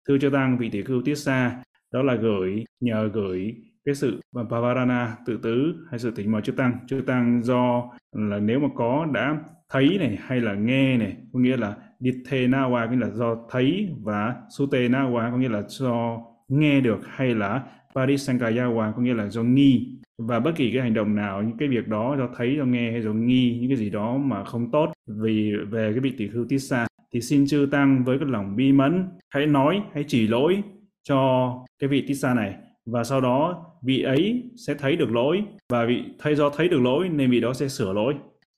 thưa cho tăng vị tỷ khưu tiết xa. Đó là gửi nhờ gửi cái sự pavarana tự tứ hay sự tỉnh mời chư tăng. Chư tăng do là nếu mà có đã thấy này hay là nghe này có nghĩa là Ditenawa có nghĩa là do thấy, và Sutenawa có nghĩa là do nghe được hay là Parisankayawa có nghĩa là do nghi. Và bất kỳ cái hành động nào, những cái việc đó do thấy, do nghe hay do nghi, những cái gì đó mà không tốt vì về cái vị tỷ khưu tissa thì xin chư tăng với cái lòng bi mẫn, hãy nói, hãy chỉ lỗi cho cái vị tissa này. Và sau đó, vị ấy sẽ thấy được lỗi, và vị thay do thấy được lỗi, nên vị đó sẽ sửa lỗi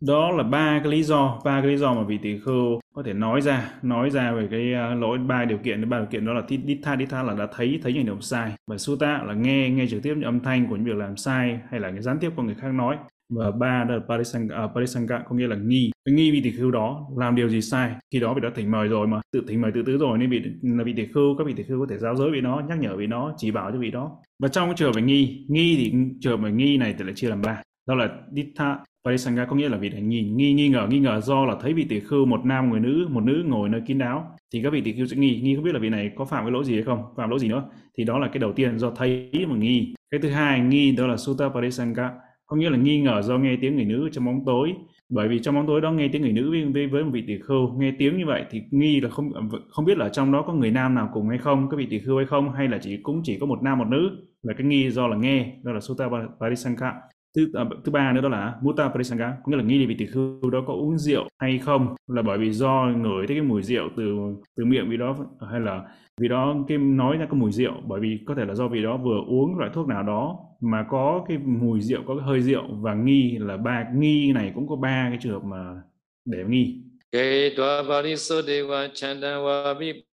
đó là ba cái lý do ba cái lý do mà vị tỷ khưu có thể nói ra nói ra về cái ờ, lỗi ba điều kiện. Ba điều kiện đó là ditha ditha là đã thấy thấy những điều sai. Và suta là nghe nghe trực tiếp những âm thanh của những việc làm sai hay là cái gián tiếp của người khác nói. Và ba đó là parisanga, uh, ờ, parisanga có nghĩa là nghi. Nghi vị tỷ khưu đó làm điều gì sai? Khi đó vị đã thỉnh mời rồi mà. Tự thỉnh mời tự tứ rồi nên vị là vị tỷ khưu các vị tỷ khưu có thể giáo giới vị nó nhắc nhở vị nó chỉ bảo cho vị đó. Và trong cái trường hợp nghi nghi thì trường hợp nghi này thì lại chia làm ba. Đó là ditha Parisanga có nghĩa là vị này nhìn nghi nghi ngờ nghi ngờ do là thấy vị tỷ khưu một nam người nữ một nữ ngồi nơi kín đáo. Thì các vị tỷ khưu sẽ nghi nghi không biết là vị này có phạm cái lỗi gì hay không phạm lỗi gì nữa. Thì đó là cái đầu tiên do thấy mà nghi. Cái thứ hai nghi đó là sutta parisanga có nghĩa là nghi ngờ do nghe tiếng người nữ trong bóng tối. Bởi vì trong bóng tối đó nghe tiếng người nữ với, với một vị tỷ khưu nghe tiếng như vậy thì nghi là không không biết là trong đó có người nam nào cùng hay không các vị tỷ khưu hay không hay là chỉ cũng chỉ có một nam một nữ. Là cái nghi do là nghe đó là sutta parisanga thứ à, thứ ba nữa đó là muta parisanga có nghĩa là nghi là vị tỷ khưu đó có uống rượu hay không? Là bởi vì do ngửi thấy cái mùi rượu từ từ miệng vị đó hay là vì đó cái nói ra cái mùi rượu bởi vì có thể là do vị đó vừa uống loại thuốc nào đó mà có cái mùi rượu có cái hơi rượu và nghi là ba nghi này cũng có ba cái trường hợp mà để nghi. Kế đoa Parisodeva Chandan vi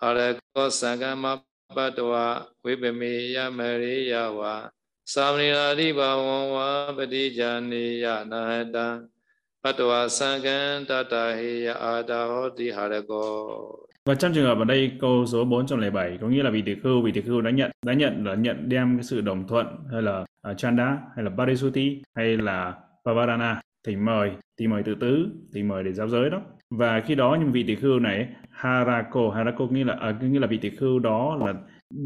Harako Sagama Patwa Vipamiya Mariya Và trong trường hợp ở đây câu số 407 có nghĩa là vị tỷ khưu, vị tỷ khưu đã nhận đã nhận là nhận đem cái sự đồng thuận hay là uh, chanda hay là parisuti hay là pavarana thỉnh mời, thì mời tự tứ, thì mời để giáo giới đó. Và khi đó những vị tỷ khưu này harako, harako nghĩa là à, nghĩa là vị tỷ khưu đó là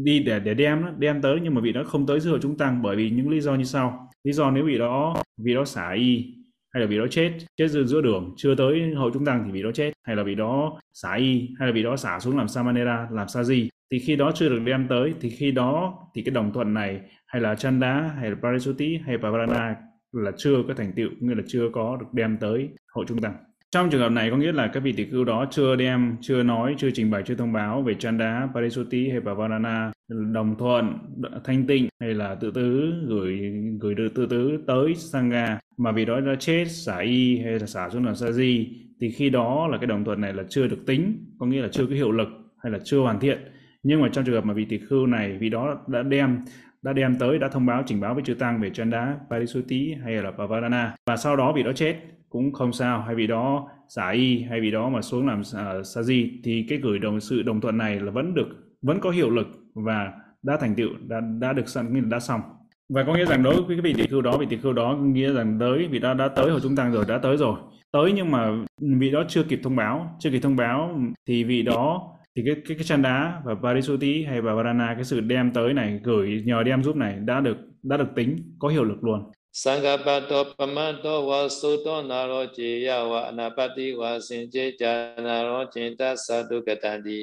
đi để để đem đem tới nhưng mà vị đó không tới dự hội chúng tăng bởi vì những lý do như sau. Lý do nếu vị đó vị đó xả y hay là vì đó chết chết giữa, giữa đường chưa tới hội chúng tăng thì vì đó chết. Hay là vì đó xả y hay là vì đó xả xuống làm samanera làm sa di. Thì khi đó chưa được đem tới thì khi đó thì cái đồng thuận này hay là chanda hay là parisuti hay pavarana là chưa có thành tựu nghĩa là chưa có được đem tới hội chúng tăng trong trường hợp này có nghĩa là các vị tỷ khưu đó chưa đem, chưa nói, chưa trình bày, chưa thông báo về Chanda, Parisuti hay Pavarana, đồng thuận, thanh tịnh hay là tự tứ gửi gửi được tự tứ tới Sangha mà vì đó đã chết, xả y hay là xả xuống làm sa di thì khi đó là cái đồng thuận này là chưa được tính, có nghĩa là chưa có hiệu lực hay là chưa hoàn thiện. Nhưng mà trong trường hợp mà vị tỷ khưu này vì đó đã đem đã đem tới đã thông báo trình báo với chư tăng về Chanda, Parisuti hay là Pavarana và sau đó vị đó chết cũng không sao. Hay vì đó xả y hay vì đó mà xuống làm uh, sa di thì cái gửi đồng sự đồng thuận này là vẫn được vẫn có hiệu lực và đã thành tựu đã đã được sẵn đã xong. Và có nghĩa rằng đối với cái vị tỷ khưu đó vị tỷ khưu đó nghĩa rằng tới vị đó đã tới hồi chúng tăng rồi đã tới rồi. Tới nhưng mà vị đó chưa kịp thông báo chưa kịp thông báo thì vị đó thì cái cái cái chăn đá và Parisuti hay và Varana cái sự đem tới này gửi nhờ đem giúp này đã được đã được tính có hiệu lực luôn. သံဃပတောပမတ်တောဝါသုတောနာရောကျေယဝအနာပတိဝါစင်ကျေဇာနာရောကျင်တသတုကတံတိ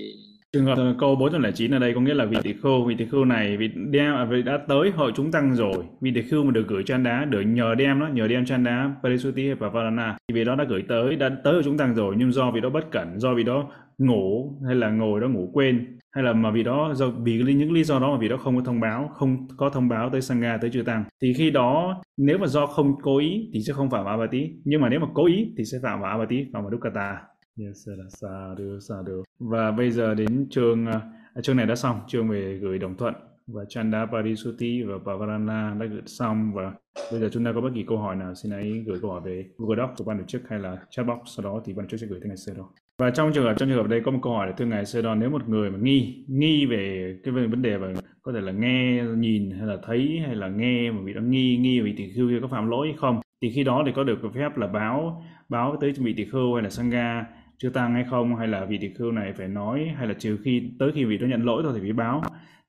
Trường hợp câu 409 ở đây có nghĩa là vị tỷ khưu, vị tỷ khưu này vị đem à, vị đã tới hội chúng tăng rồi, vị tỷ khưu mà được gửi chan đá, được nhờ đem đó, nhờ đem chan đá Parisuti và Varana thì vị đó đã gửi tới, đã tới hội chúng tăng rồi nhưng do vị đó bất cẩn, do vị đó ngủ hay là ngồi đó ngủ quên hay là mà vì đó do vì những lý do đó mà vì đó không có thông báo không có thông báo tới sangha tới chư tăng thì khi đó nếu mà do không cố ý thì sẽ không phạm vào abati. Nhưng mà nếu mà cố ý thì sẽ phạm vào abati phạm vào dukkata yes là sa được sa được và bây giờ đến chương à, chương này đã xong. Chương về gửi đồng thuận và Chanda Parisuti và Pavarana đã gửi xong. Và bây giờ chúng ta có bất kỳ câu hỏi nào xin hãy gửi câu hỏi về Google Docs của ban tổ chức hay là chat box. Sau đó thì ban tổ chức sẽ gửi tới ngày sau đó và trong trường hợp, trong trường hợp đây có một câu hỏi là thưa ngài sơ nếu một người mà nghi nghi về cái vấn đề mà có thể là nghe, nhìn hay là thấy hay là nghe mà bị đó nghi nghi vị tỷ khưu có phạm lỗi hay không, thì khi đó thì có được phép là báo báo tới vị tỷ khưu hay là sangha chưa tăng hay không, hay là vị tỷ khưu này phải nói, hay là trừ khi, tới khi vị đó nhận lỗi thôi thì phải báo.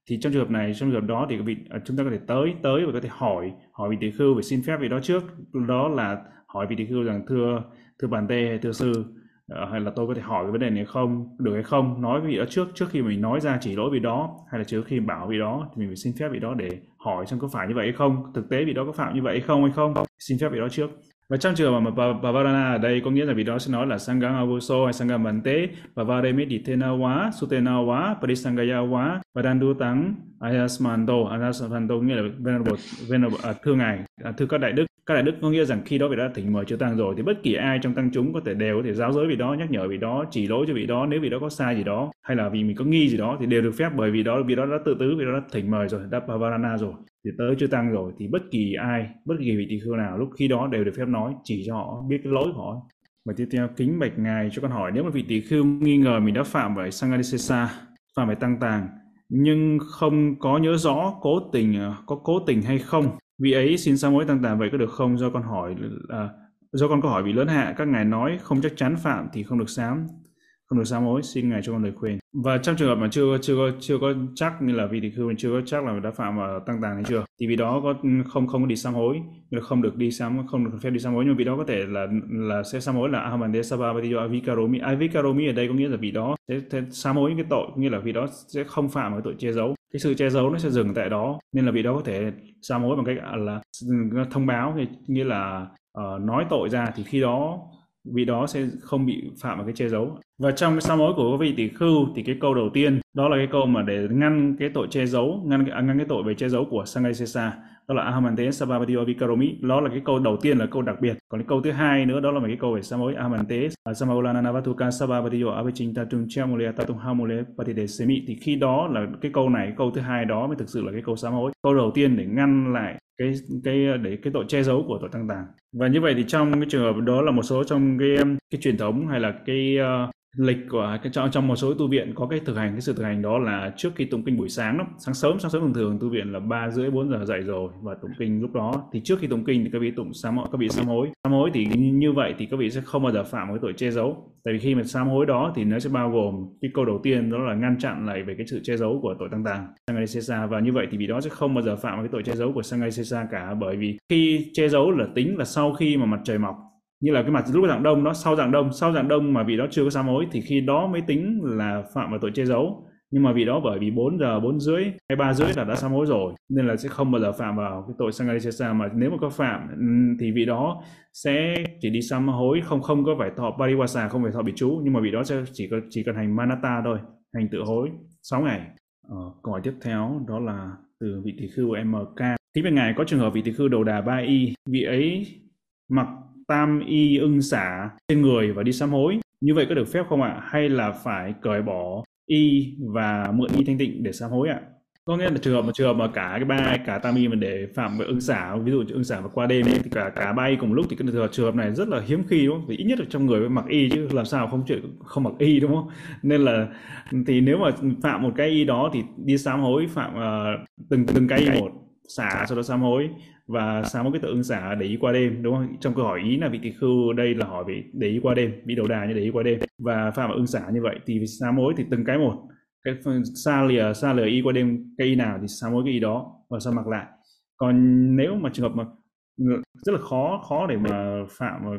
Thì trong trường hợp này, trong trường hợp đó thì vị à, chúng ta có thể tới tới và có thể hỏi hỏi vị tỷ khưu về xin phép vị đó trước. Đó là hỏi vị tỷ khưu rằng, thưa thưa bản tê hay thưa sư uh, hay là tôi có thể hỏi cái vấn đề này không? Được hay không? Nói với vị đó trước trước khi mình nói ra chỉ lỗi vị đó hay là trước khi bảo vị đó thì mình phải xin phép vị đó để hỏi xem có phải như vậy hay không? Thực tế vị đó có phạm như vậy hay không hay không? Xin phép vị đó trước và trong trường hợp mà Pavarana ở đây có nghĩa là vì đó sẽ nói là Sangha Avuso hay Sangha Bante, Pavare Meditena Wa, Sutena Wa, Parisangaya Wa, Vadandu Tang, Ayasmanto, Ayasmanto nghĩa là Venerable, Venerable à, thưa ngài, à, thưa các đại đức. Các đại đức có nghĩa rằng khi đó vị đã thỉnh mời chư tăng rồi thì bất kỳ ai trong tăng chúng có thể đều có thể giáo giới vị đó, nhắc nhở vị đó, chỉ lỗi cho vị đó. Nếu vị đó có sai gì đó hay là vì mình có nghi gì đó thì đều được phép bởi vì đó vị đó đã tự tứ, vị đó đã thỉnh mời rồi, đã Pavarana rồi thì tới chưa tăng rồi thì bất kỳ ai bất kỳ vị tỳ khưu nào lúc khi đó đều được phép nói chỉ cho họ biết cái lỗi của họ. Và tiếp theo kính bạch ngài cho con hỏi nếu mà vị tỳ khưu nghi ngờ mình đã phạm phải sangadisesa phạm phải tăng tàng nhưng không có nhớ rõ cố tình à, có cố tình hay không vị ấy xin sám hối tăng tàng vậy có được không? Do con hỏi à, do con có hỏi vị lớn hạ các ngài nói không chắc chắn phạm thì không được sám không được sám hối xin ngài cho con lời khuyên. Và trong trường hợp mà chưa chưa có chưa có chắc như là vị tỷ khưu chưa có chắc là đã phạm vào tăng tàng hay chưa thì vì đó có không không có đi sám hối là không được đi sám không được phép đi sám hối. Nhưng vì đó có thể là là sẽ sám hối là ahamande sabavatiyo avikaromi. Avikaromi ở đây có nghĩa là vì đó sẽ, sẽ sám hối những cái tội nghĩa là vì đó sẽ không phạm cái tội che giấu. Cái sự che giấu nó sẽ dừng tại đó nên là vị đó có thể sám hối bằng cách là thông báo nghĩa là uh, nói tội ra. Thì khi đó vị đó sẽ không bị phạm vào cái che giấu. Và trong cái sám hối của các vị tỷ khưu thì cái câu đầu tiên, đó là cái câu mà để ngăn cái tội che giấu, ngăn à, ngăn cái tội về che giấu của Sangaisesa đó là Ahamante Sababadiyo Vikaromi đó là cái câu đầu tiên là câu đặc biệt. Còn cái câu thứ hai nữa, đó là một cái câu về sám hối Ahamante Samaulana Navatuka Sababadiyo Avichinta Tung Chamule Tatung Hamule Patide Semi thì khi đó là cái câu này, câu thứ hai đó mới thực sự là cái câu sám hối. Câu đầu tiên để ngăn lại cái cái ờ, để cái tội che giấu của tội tăng tàng. Và như vậy thì trong cái trường hợp đó là một số trong cái cái truyền thống hay là cái uh, lịch của cái trong trong một số tu viện có cái thực hành cái sự thực hành đó là trước khi tụng kinh buổi sáng đó, sáng sớm sáng sớm thường thường tu viện là ba rưỡi bốn giờ dậy rồi và tụng kinh lúc đó. Thì trước khi tụng kinh thì các vị tụng sám các vị sám hối sám hối thì như vậy thì các vị sẽ không bao giờ phạm cái tội che giấu. Tại vì khi mà sám hối đó thì nó sẽ bao gồm cái câu đầu tiên đó là ngăn chặn lại về cái sự che giấu của tội tăng tàng sangarisesa và như vậy thì vị đó sẽ không bao giờ phạm cái tội che giấu của sangarisesa cả. Bởi vì khi che giấu là tính là sau khi mà mặt trời mọc như là cái mặt lúc dạng đông nó sau dạng đông sau dạng đông mà vị đó chưa có sám hối thì khi đó mới tính là phạm vào tội che giấu. Nhưng mà vị đó bởi vì 4 giờ 4 rưỡi hay ba rưỡi là đã sám hối rồi nên là sẽ không bao giờ phạm vào cái tội sangarisesa mà nếu mà có phạm ừ, thì vị đó sẽ chỉ đi sám hối không không có phải thọ pariwasa không phải thọ bị chú nhưng mà vị đó sẽ chỉ có chỉ cần hành manata thôi hành tự hối 6 ngày. Ờ, câu hỏi tiếp theo đó là từ vị tỷ khưu MK kính bên ngài có trường hợp vị tỷ khưu đầu đà ba y vị ấy mặc tam y ưng xả trên người và đi sám hối. Như vậy có được phép không ạ? Hay là phải cởi bỏ y và mượn y thanh tịnh để sám hối ạ? Có nghĩa là trường hợp mà trường hợp mà cả cái ba cả tam y mà để phạm với ưng xả, ví dụ ưng xả và qua đêm thì cả cả ba y cùng lúc thì cái trường hợp, trường hợp này rất là hiếm khi đúng không? Vì ít nhất là trong người phải mặc y chứ làm sao không chuyện không mặc y đúng không? Nên là thì nếu mà phạm một cái y đó thì đi sám hối phạm uh, từng từng cái y một xả sau đó sám hối và sao một cái tự ứng xả để ý qua đêm đúng không? Trong câu hỏi ý là vị tỳ khưu đây là hỏi về để ý qua đêm bị đầu đà như để ý qua đêm. Và phạm ứng xả như vậy thì sám mối thì từng cái một cái xa lìa xa lìa y qua đêm cái y nào thì sám mối cái y đó và sao mặc lại. Còn nếu mà trường hợp mà rất là khó khó để mà phạm mà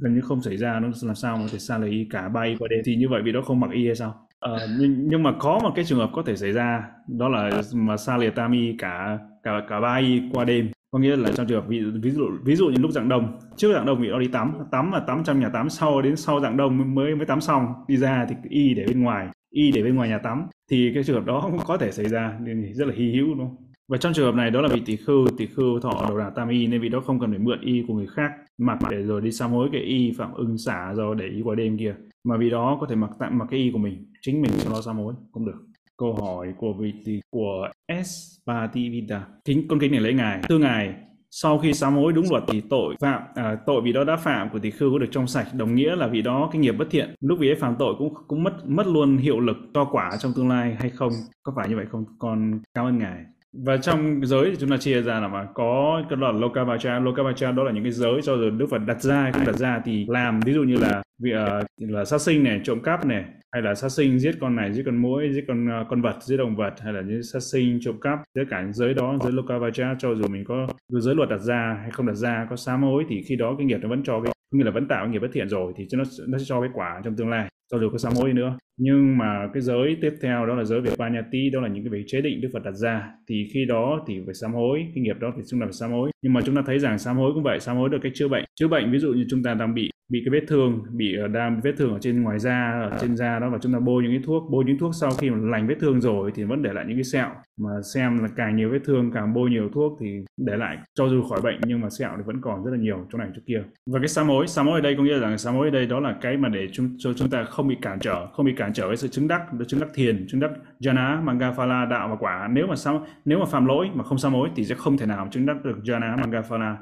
gần như không xảy ra nó làm sao mà thể xa lìa y cả bay qua đêm? Thì như vậy vì đó không mặc y hay sao Ờ, nhưng, nhưng mà có một cái trường hợp có thể xảy ra đó là mà xa lìa tami cả cả cả ba y qua đêm. Có nghĩa là trong trường hợp ví, ví dụ ví dụ như lúc dạng đông trước dạng đông thì nó đi tắm tắm là tắm trong nhà tắm sau đến sau dạng đông mới mới tắm xong đi ra thì y để bên ngoài y để bên ngoài nhà tắm. Thì cái trường hợp đó cũng có thể xảy ra nên rất là hy hữu đúng không? Và trong trường hợp này đó là vị tỷ khưu tỷ khưu thọ đầu đà tam y nên vị đó không cần phải mượn y của người khác. Mặc để rồi đi sám hối cái y phạm ưng xả do để y qua đêm kia mà vì đó có thể mặc tạm mặc cái y của mình chính mình cho nó ra mối cũng được. Câu hỏi của vị tỷ của S Pativita kính con kính này lấy ngài. Thưa ngài sau khi sám hối đúng luật thì tội phạm à, tội vì đó đã phạm của tỷ khưu có được trong sạch đồng nghĩa là vì đó cái nghiệp bất thiện. Lúc vì ấy phạm tội cũng cũng mất mất luôn hiệu lực cho quả trong tương lai hay không? Có phải như vậy không? Con cảm ơn ngài và trong giới thì chúng ta chia ra là mà có cái đoạn là lokavacha lokavacha đó là những cái giới cho rồi đức phật đặt ra. Không đặt ra thì làm ví dụ như là việc uh, là sát sinh này trộm cắp này hay là sát sinh giết con này giết con muỗi giết con uh, con vật giết động vật hay là những sát sinh trộm cắp. Tất cả những giới đó giới lokavacha cho dù mình có giới luật đặt ra hay không đặt ra có sám hối thì khi đó cái nghiệp nó vẫn cho cái nghĩa là vẫn tạo cái nghiệp bất thiện rồi thì nó nó sẽ cho cái quả trong tương lai cho dù có sám hối nữa nhưng mà cái giới tiếp theo đó là giới về panyati đó là những cái về chế định đức phật đặt ra. Thì khi đó thì phải sám hối, cái nghiệp đó thì chúng ta phải sám hối. Nhưng mà chúng ta thấy rằng sám hối cũng vậy, sám hối được cách chữa bệnh. Chữa bệnh ví dụ như chúng ta đang bị bị cái vết thương, bị ờ, đang vết thương ở trên ngoài da, ở trên da đó, và chúng ta bôi những cái thuốc, bôi những thuốc sau khi mà lành vết thương rồi thì vẫn để lại những cái sẹo. Mà xem là càng nhiều vết thương, càng bôi nhiều thuốc thì để lại, cho dù khỏi bệnh nhưng mà sẹo thì vẫn còn rất là nhiều, chỗ này, chỗ kia. Và cái sám hối sám hối ở đây có nghĩa là sám hối ở đây đó là cái mà để chúng, cho chúng ta không bị cản trở, không bị cản trở với sự chứng đắc chứng đắc thiền chứng đắc jhana manga phala đạo và quả. Nếu mà sao, nếu mà phạm lỗi mà không sám hối thì sẽ không thể nào chứng đắc được jhana manga phala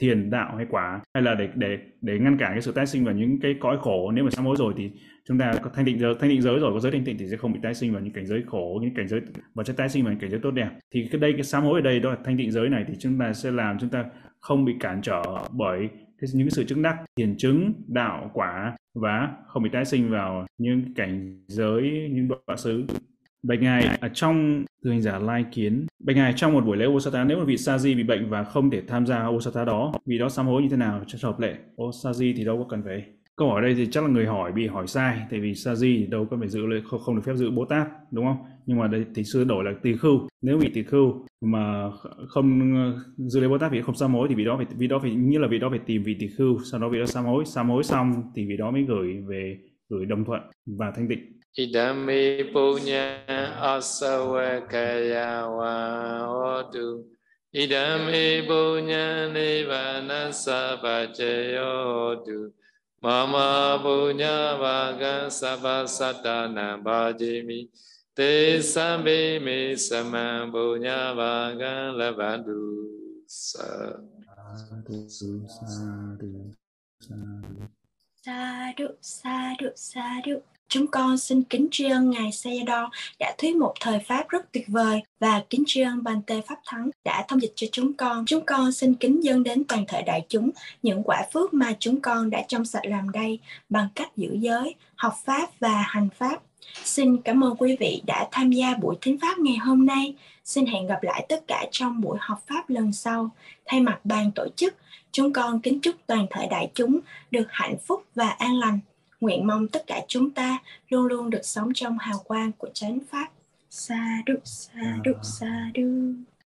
thiền đạo hay quả. Hay là để để để ngăn cản cái sự tái sinh vào những cái cõi khổ. Nếu mà sám hối rồi thì chúng ta có thanh định giới thanh định giới rồi có giới thanh tịnh thì sẽ không bị tái sinh vào những cảnh giới khổ những cảnh giới và sẽ tái sinh vào những cảnh giới tốt đẹp. Thì cái đây cái sám hối ở đây đó là thanh định giới này thì chúng ta sẽ làm chúng ta không bị cản trở bởi thế những sự chứng đắc hiển chứng đạo quả và không bị tái sinh vào những cảnh giới những đoạn xứ Bạch Ngài, ở trong từ hành giả Lai Kiến, Bạch Ngài trong một buổi lễ Osata, nếu một vị Saji bị bệnh và không thể tham gia Osata đó, vì đó sám hối như thế nào cho hợp lệ? Ô thì đâu có cần phải câu hỏi đây thì chắc là người hỏi bị hỏi sai tại vì sa di đâu có phải giữ không, không được phép giữ bồ tát đúng không? Nhưng mà đây thì sư đổi là tỳ khưu. Nếu bị tỳ khưu mà không ờ, giữ lấy bồ tát vì không sám hối thì vị đó phải vị đó phải như là vị đó phải tìm vị tỳ khưu sau đó vị đó sám hối sám hối xong thì vị đó mới gửi về gửi đồng thuận và thanh tịnh. Idami punya asawakaya wa odu. Idami punya nivana sabajayo Mama punya vaga sabasatana bhajimi Te sambe me sama punya vaga lavandu sa Sadhu, sadhu, sadhu. Sadhu, sadhu, sadhu. Chúng con xin kính tri ân Ngài Sayadaw đã thuyết một thời Pháp rất tuyệt vời và kính tri ân Bante Pháp Thắng đã thông dịch cho chúng con. Chúng con xin kính dâng đến toàn thể đại chúng những quả phước mà chúng con đã trong sạch làm đây bằng cách giữ giới, học Pháp và hành Pháp. Xin cảm ơn quý vị đã tham gia buổi thính Pháp ngày hôm nay. Xin hẹn gặp lại tất cả trong buổi học Pháp lần sau. Thay mặt ban tổ chức, chúng con kính chúc toàn thể đại chúng được hạnh phúc và an lành. Nguyện mong tất cả chúng ta luôn luôn được sống trong hào quang của chánh pháp. Sa đu, sa đu, sa đu.